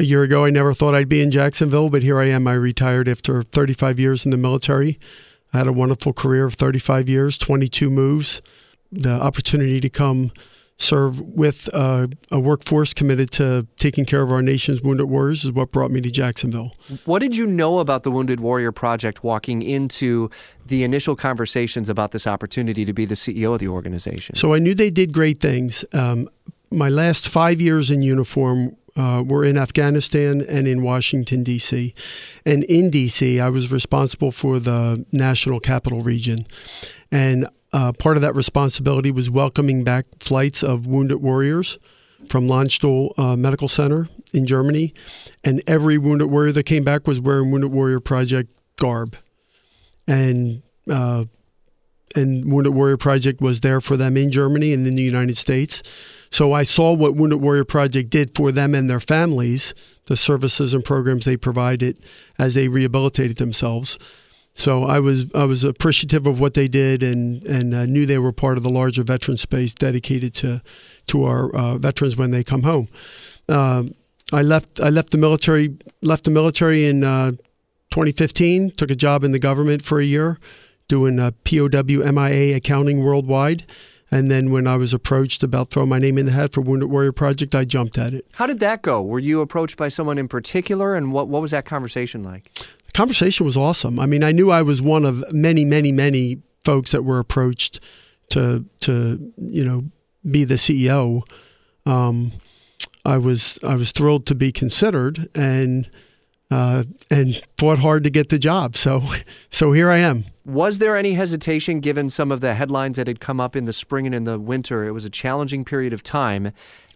a year ago, I never thought I'd be in Jacksonville, but here I am. I retired after 35 years in the military. I had a wonderful career of 35 years, 22 moves, the opportunity to come serve with uh, a workforce committed to taking care of our nation's wounded warriors is what brought me to Jacksonville. What did you know about the Wounded Warrior Project walking into the initial conversations about this opportunity to be the CEO of the organization? So I knew they did great things. Um, my last five years in uniform uh, were in Afghanistan and in Washington, D.C. And in D.C., I was responsible for the national capital region. And uh, part of that responsibility was welcoming back flights of wounded warriors from Landstuhl uh, Medical Center in Germany. And every wounded warrior that came back was wearing Wounded Warrior Project garb. And uh, and Wounded Warrior Project was there for them in Germany and in the United States. So I saw what Wounded Warrior Project did for them and their families, the services and programs they provided as they rehabilitated themselves. So I was I was appreciative of what they did and and uh, knew they were part of the larger veteran space dedicated to to our uh, veterans when they come home. Um, I left I left the military left the military in uh, 2015. Took a job in the government for a year, doing POW MIA accounting worldwide. And then when I was approached about throwing my name in the hat for Wounded Warrior Project, I jumped at it. How did that go? Were you approached by someone in particular, and what what was that conversation like? The conversation was awesome. I mean, I knew I was one of many, many, many folks that were approached to to you know be the CEO. Um, I was I was thrilled to be considered and uh, and fought hard to get the job. So so here I am. Was there any hesitation given some of the headlines that had come up in the spring and in the winter? It was a challenging period of time.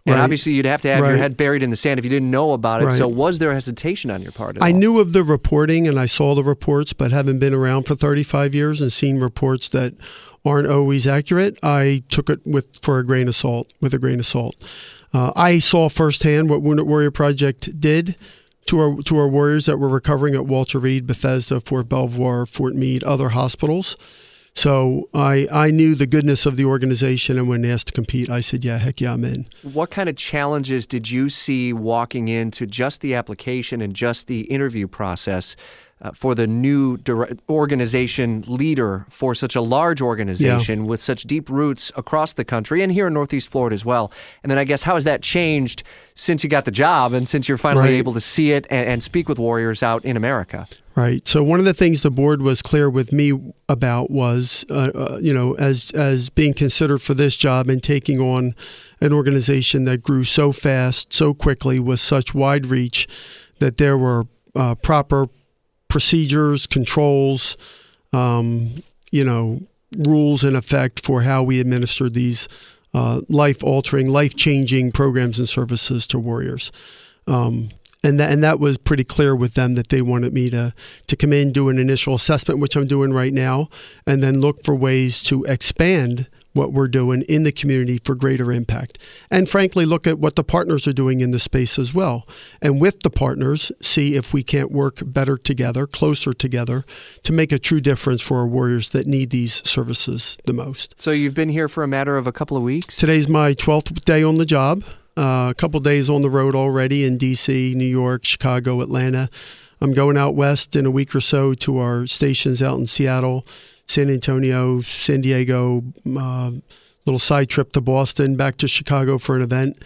And Right. obviously, you'd have to have your head buried in the sand if you didn't know about it. So, was there hesitation on your part? At I all? knew of the reporting and I saw the reports, but having been around for 35 years and seen reports that aren't always accurate, I took it with for a grain of salt. With a grain of salt, uh, I saw firsthand what Wounded Warrior Project did to our to our warriors that were recovering at Walter Reed, Bethesda, Fort Belvoir, Fort Meade, other hospitals. So I I knew the goodness of the organization, and when asked to compete, I said, "Yeah, heck yeah, I'm in." What kind of challenges did you see walking into just the application and just the interview process uh, for the new dire- organization leader for such a large organization with such deep roots across the country and here in Northeast Florida as well? And then I guess how has that changed since you got the job and since you're finally Right. able to see it and, and speak with warriors out in America? Right. So one of the things the board was clear with me about was, uh, uh, you know, as as being considered for this job and taking on an organization that grew so fast, so quickly, with such wide reach, that there were uh, proper procedures, controls, um, you know, rules in effect for how we administer these uh, life-altering, life-changing programs and services to warriors. Um, and that, and that was pretty clear with them that they wanted me to to come in, do an initial assessment, which I'm doing right now, and then look for ways to expand what we're doing in the community for greater impact. And frankly, look at what the partners are doing in the space as well. And with the partners, see if we can't work better together, closer together, to make a true difference for our warriors that need these services the most. So you've been here for a matter of a couple of weeks? Today's my 12th day on the job. Uh, a couple days on the road already in DC, New York, Chicago, Atlanta. I'm going out west in a week or so to our stations out in Seattle, San Antonio, San Diego, uh, little side trip to Boston, back to Chicago for an event.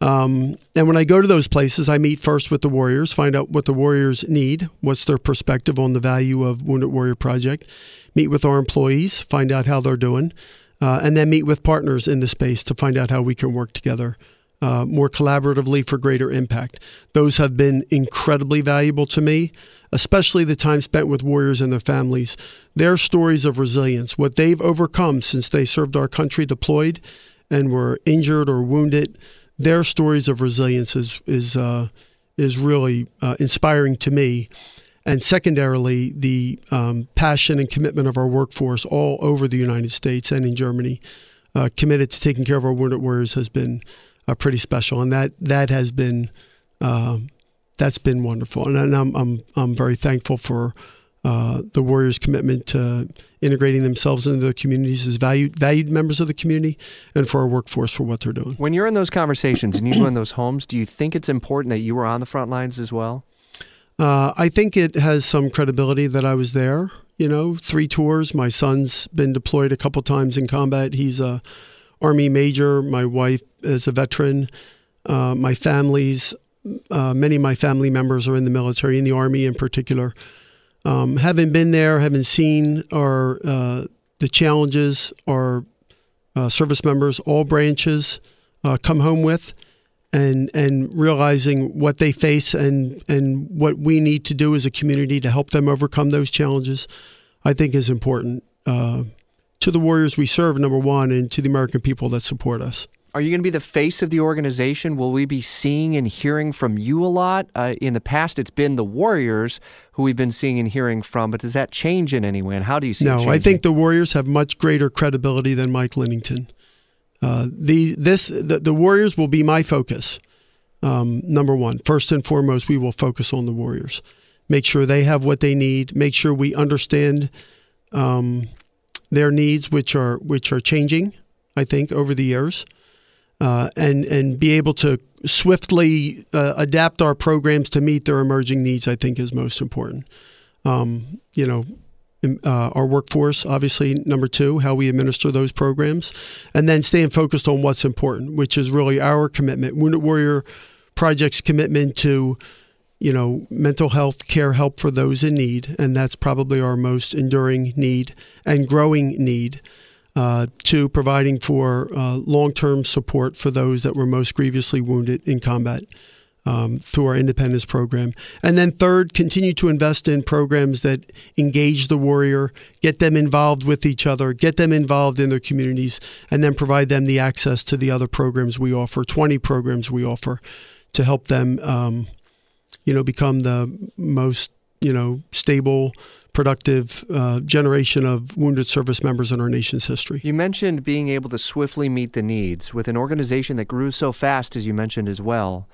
Um, and when I go to those places, I meet first with the Warriors, find out what the Warriors need, what's their perspective on the value of Wounded Warrior Project, meet with our employees, find out how they're doing, uh, and then meet with partners in the space to find out how we can work together uh, more collaboratively for greater impact. Those have been incredibly valuable to me, especially the time spent with warriors and their families. Their stories of resilience, what they've overcome since they served our country deployed and were injured or wounded, their stories of resilience is is uh, is really uh, inspiring to me. And secondarily, the um, passion and commitment of our workforce all over the United States and in Germany, uh, committed to taking care of our wounded warriors, has been uh, pretty special, and that that has been um, that's been wonderful, and, and I'm I'm I'm very thankful for uh, the Warriors' commitment to integrating themselves into their communities as valued valued members of the community, and for our workforce for what they're doing. When you're in those conversations and you go in those homes, do you think it's important that you were on the front lines as well? Uh, I think it has some credibility that I was there. You know, three tours. My son's been deployed a couple times in combat. He's a Army major. My wife is a veteran. Uh, my family's uh, many of my family members are in the military, in the Army in particular. Um, having been there, having seen our uh, the challenges our uh, service members, all branches, uh, come home with, and and realizing what they face and and what we need to do as a community to help them overcome those challenges, I think is important uh, to the warriors we serve, number one, and to the American people that support us. Are you going to be the face of the organization? Will we be seeing and hearing from you a lot? Uh, in the past, it's been the Warriors who we've been seeing and hearing from, but does that change in any way? And how do you see no, I think the Warriors have much greater credibility than Mike Linnington. Uh, the this the, the, Warriors will be my focus. Um, number one, first and foremost, we will focus on the Warriors. Make sure they have what they need. Make sure we understand um, their needs, which are which are changing. I think over the years uh, and and be able to swiftly uh, adapt our programs to meet their emerging needs, I think is most important. Um, you know, uh, our workforce, obviously, number two, how we administer those programs, and then staying focused on what's important, which is really our commitment, Wounded Warrior Project's commitment to, you know, mental health care help for those in need, and that's probably our most enduring need and growing need uh, to providing for uh, long term support for those that were most grievously wounded in combat. Um, through our independence program. And then, third, continue to invest in programs that engage the warrior, get them involved with each other, get them involved in their communities, and then provide them the access to the other programs we offer 20 programs we offer to help them, um, you know, become the most, you know, stable productive uh, generation of wounded service members in our nation's history. You mentioned being able to swiftly meet the needs with an organization that grew so fast, as you mentioned as well.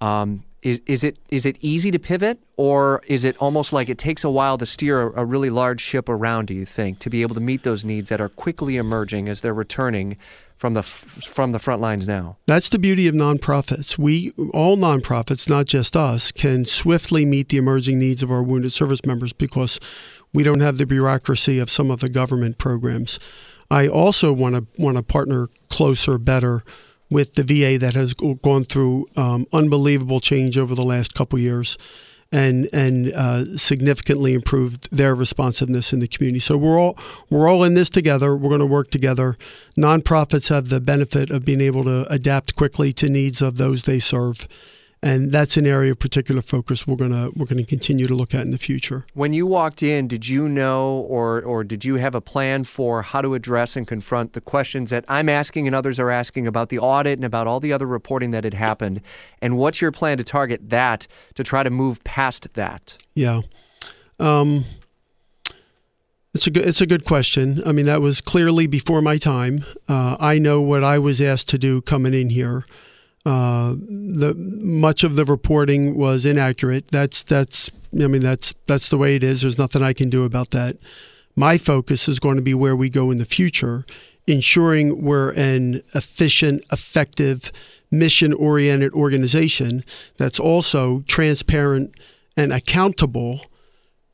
Um, is, is it is it easy to pivot, or is it almost like it takes a while to steer a, a really large ship around? Do you think to be able to meet those needs that are quickly emerging as they're returning from the from the front lines now. That's the beauty of nonprofits. We all nonprofits, not just us, can swiftly meet the emerging needs of our wounded service members because we don't have the bureaucracy of some of the government programs. I also want to want to partner closer, better with the VA that has gone through um, unbelievable change over the last couple years and and uh, significantly improved their responsiveness in the community. So we're all we're all in this together. We're going to work together. Nonprofits have the benefit of being able to adapt quickly to needs of those they serve and that's an area of particular focus we're gonna we're gonna continue to look at in the future. When you walked in, did you know or or did you have a plan for how to address and confront the questions that I'm asking and others are asking about the audit and about all the other reporting that had happened? And what's your plan to target that to try to move past that? Yeah. Um, it's a good. It's a good question. I mean, that was clearly before my time. Uh, I know what I was asked to do coming in here. Uh, the much of the reporting was inaccurate. That's that's I mean that's that's the way it is. There's nothing I can do about that. My focus is going to be where we go in the future, ensuring we're an efficient, effective, mission-oriented organization that's also transparent and accountable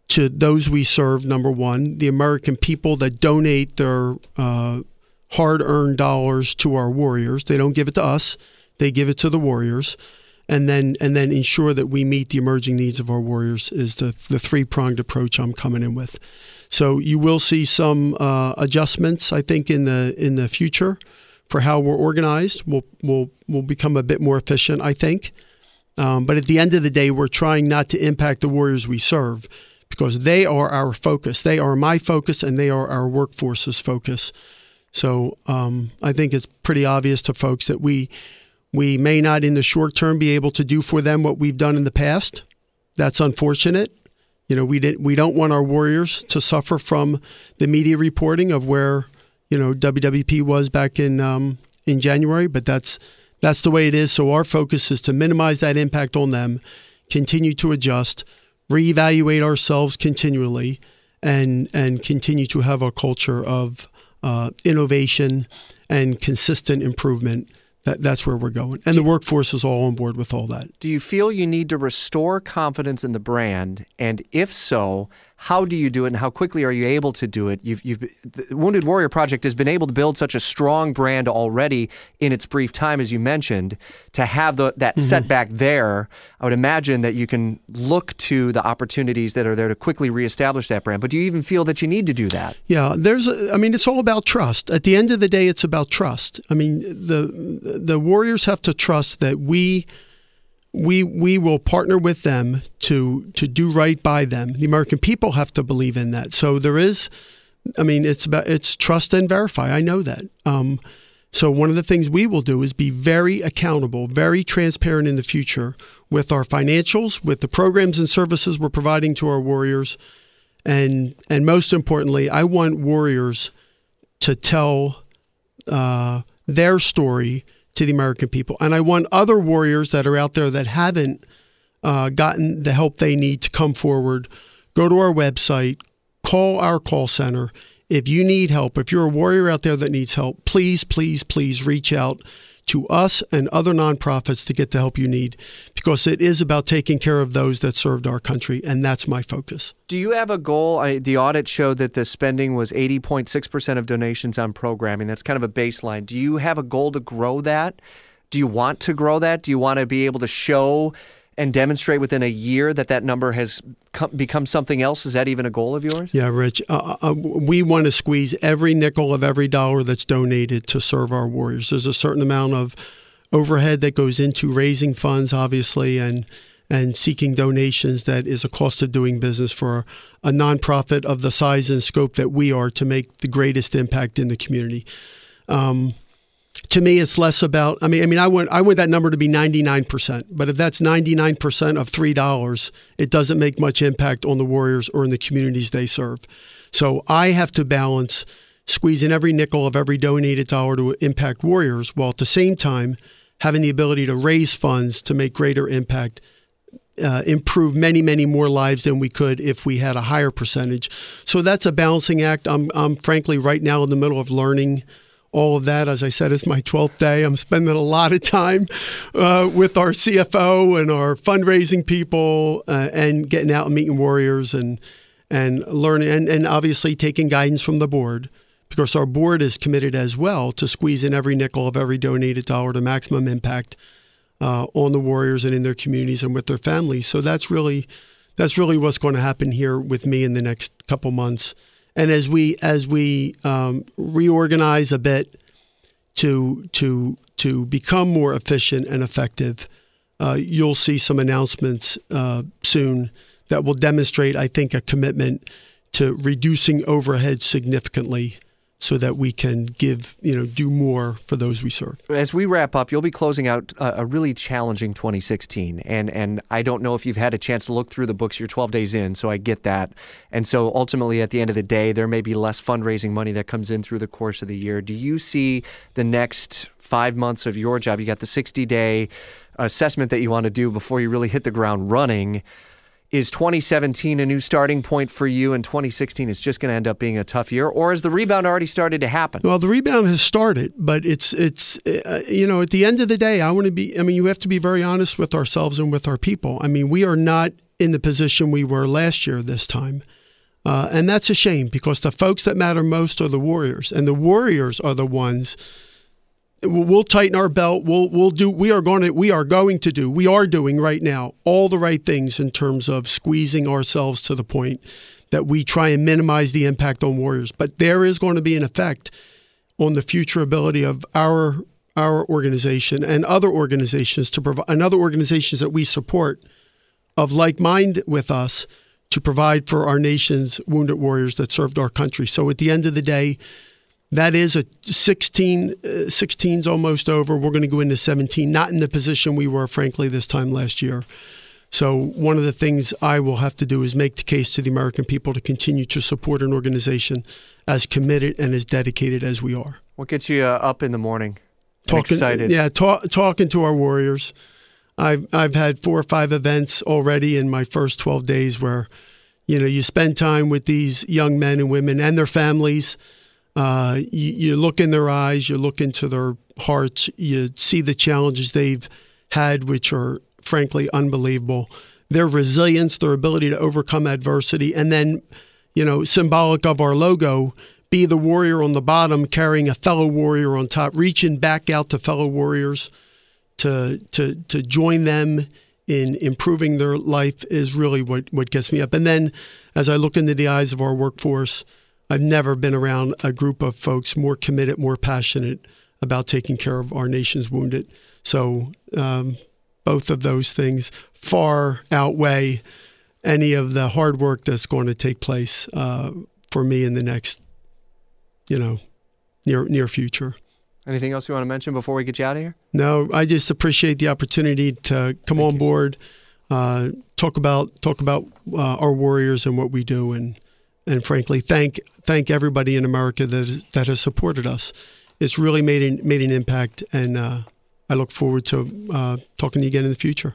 to those we serve. Number one, the American people that donate their uh, hard-earned dollars to our warriors. They don't give it to us they give it to the warriors, and then and then ensure that we meet the emerging needs of our warriors is the the three pronged approach I'm coming in with. So you will see some uh, adjustments, I think, in the in the future for how we're organized. We'll we'll we'll become a bit more efficient, I think. Um, but at the end of the day, we're trying not to impact the warriors we serve because they are our focus. They are my focus, and they are our workforce's focus. So um, I think it's pretty obvious to folks that we we may not, in the short term, be able to do for them what we've done in the past. That's unfortunate. You know, we didn't. We don't want our warriors to suffer from the media reporting of where you know WWP was back in um, in January. But that's that's the way it is. So our focus is to minimize that impact on them, continue to adjust, reevaluate ourselves continually, and and continue to have a culture of uh, innovation and consistent improvement. That, that's where we're going. And the workforce is all on board with all that. Do you feel you need to restore confidence in the brand? And if so, how do you do it and how quickly are you able to do it? You've, you've, the Wounded Warrior Project has been able to build such a strong brand already in its brief time, as you mentioned. To have the, that mm-hmm. setback there, I would imagine that you can look to the opportunities that are there to quickly reestablish that brand. But do you even feel that you need to do that? Yeah, there's. A, I mean, it's all about trust. At the end of the day, it's about trust. I mean, the the Warriors have to trust that we we we will partner with them to to do right by them. The American people have to believe in that. So there is, I mean, it's about it's trust and verify. I know that. Um, so one of the things we will do is be very accountable, very transparent in the future with our financials, with the programs and services we're providing to our warriors, and and most importantly, I want warriors to tell uh, their story to the American people. And I want other warriors that are out there that haven't uh, gotten the help they need to come forward. Go to our website, call our call center. If you need help, if you're a warrior out there that needs help, please, please, please reach out to us and other nonprofits to get the help you need because it is about taking care of those that served our country, and that's my focus. Do you have a goal? I, the audit showed that the spending was 80.6% of donations on programming. That's kind of a baseline. Do you have a goal to grow that? Do you want to grow that? Do you want to be able to show and demonstrate within a year that that number has come, become something else? Is that even a goal of yours? Yeah, Rich. Uh, uh, uh, we want to squeeze every nickel of every dollar that's donated to serve our warriors. There's a certain amount of overhead that goes into raising funds, obviously, and and seeking donations that is a cost of doing business for a nonprofit of the size and scope that we are to make the greatest impact in the community. Um, to me, it's less about. I mean, I mean, I want I want that number to be ninety nine percent. But if that's ninety nine percent of three dollars, it doesn't make much impact on the Warriors or in the communities they serve. So I have to balance squeezing every nickel of every donated dollar to impact Warriors, while at the same time having the ability to raise funds to make greater impact. Uh, improve many, many more lives than we could if we had a higher percentage. So that's a balancing act. I'm, I'm frankly right now in the middle of learning all of that. As I said, it's my 12th day. I'm spending a lot of time uh, with our CFO and our fundraising people uh, and getting out and meeting warriors and and learning and, and obviously taking guidance from the board because our board is committed as well to squeeze in every nickel of every donated dollar to maximum impact uh, on the warriors and in their communities and with their families. So that's really that's really what's going to happen here with me in the next couple months and as we as we um, reorganize a bit to to to become more efficient and effective, uh, you'll see some announcements uh, soon that will demonstrate, I think, a commitment to reducing overhead significantly so that we can give, you know, do more for those we serve. As we wrap up, you'll be closing out a, really challenging 2016, and and I don't know if you've had a chance to look through the books. You're 12 days in, so I get that. And so ultimately, at the end of the day, there may be less fundraising money that comes in through the course of the year. Do you see the next five months of your job? You got the 60 day assessment that you want to do before you really hit the ground running is 2017 a new starting point for you and 2016 is just going to end up being a tough year or has the rebound already started to happen? Well the rebound has started but it's it's uh, you know at the end of the day i want to be i mean you have to be very honest with ourselves and with our people. I mean we are not in the position we were last year this time. Uh, and that's a shame because the folks that matter most are the warriors and the warriors are the ones we'll tighten our belt. We'll we'll do. We are going to. We are going to do. We are doing right now all the right things in terms of squeezing ourselves to the point that we try and minimize the impact on warriors. But there is going to be an effect on the future ability of our our organization and other organizations to provide and other organizations that we support of like mind with us to provide for our nation's wounded warriors that served our country. So at the end of the day that is a 16, uh, 16's almost over. We're going to go into 17, not in the position we were, frankly, this time last year. So, one of the things I will have to do is make the case to the American people to continue to support an organization as committed and as dedicated as we are. What gets you uh, up in the morning? Talking, excited. Yeah, talk, talking to our warriors. I've I've had four or five events already in my first 12 days where, you know, you spend time with these young men and women and their families. Uh, you, you look in their eyes, you look into their hearts, you see the challenges they've had, which are frankly unbelievable. Their resilience, their ability to overcome adversity, and then, you know, symbolic of our logo, be the warrior on the bottom carrying a fellow warrior on top, reaching back out to fellow warriors to to to join them in improving their life is really what what gets me up. And then as I look into the eyes of our workforce, I've never been around a group of folks more committed, more passionate about taking care of our nation's wounded. So um, both of those things far outweigh any of the hard work that's going to take place uh, for me in the next you know, near near future. Anything else you want to mention before we get you out of here? No, I just appreciate the opportunity to come Thank on you. board, uh, talk about talk about uh, our warriors and what we do, and and frankly, thank thank everybody in America that that has supported us. It's really made an, made an impact, and uh, I look forward to uh, talking to you again in the future.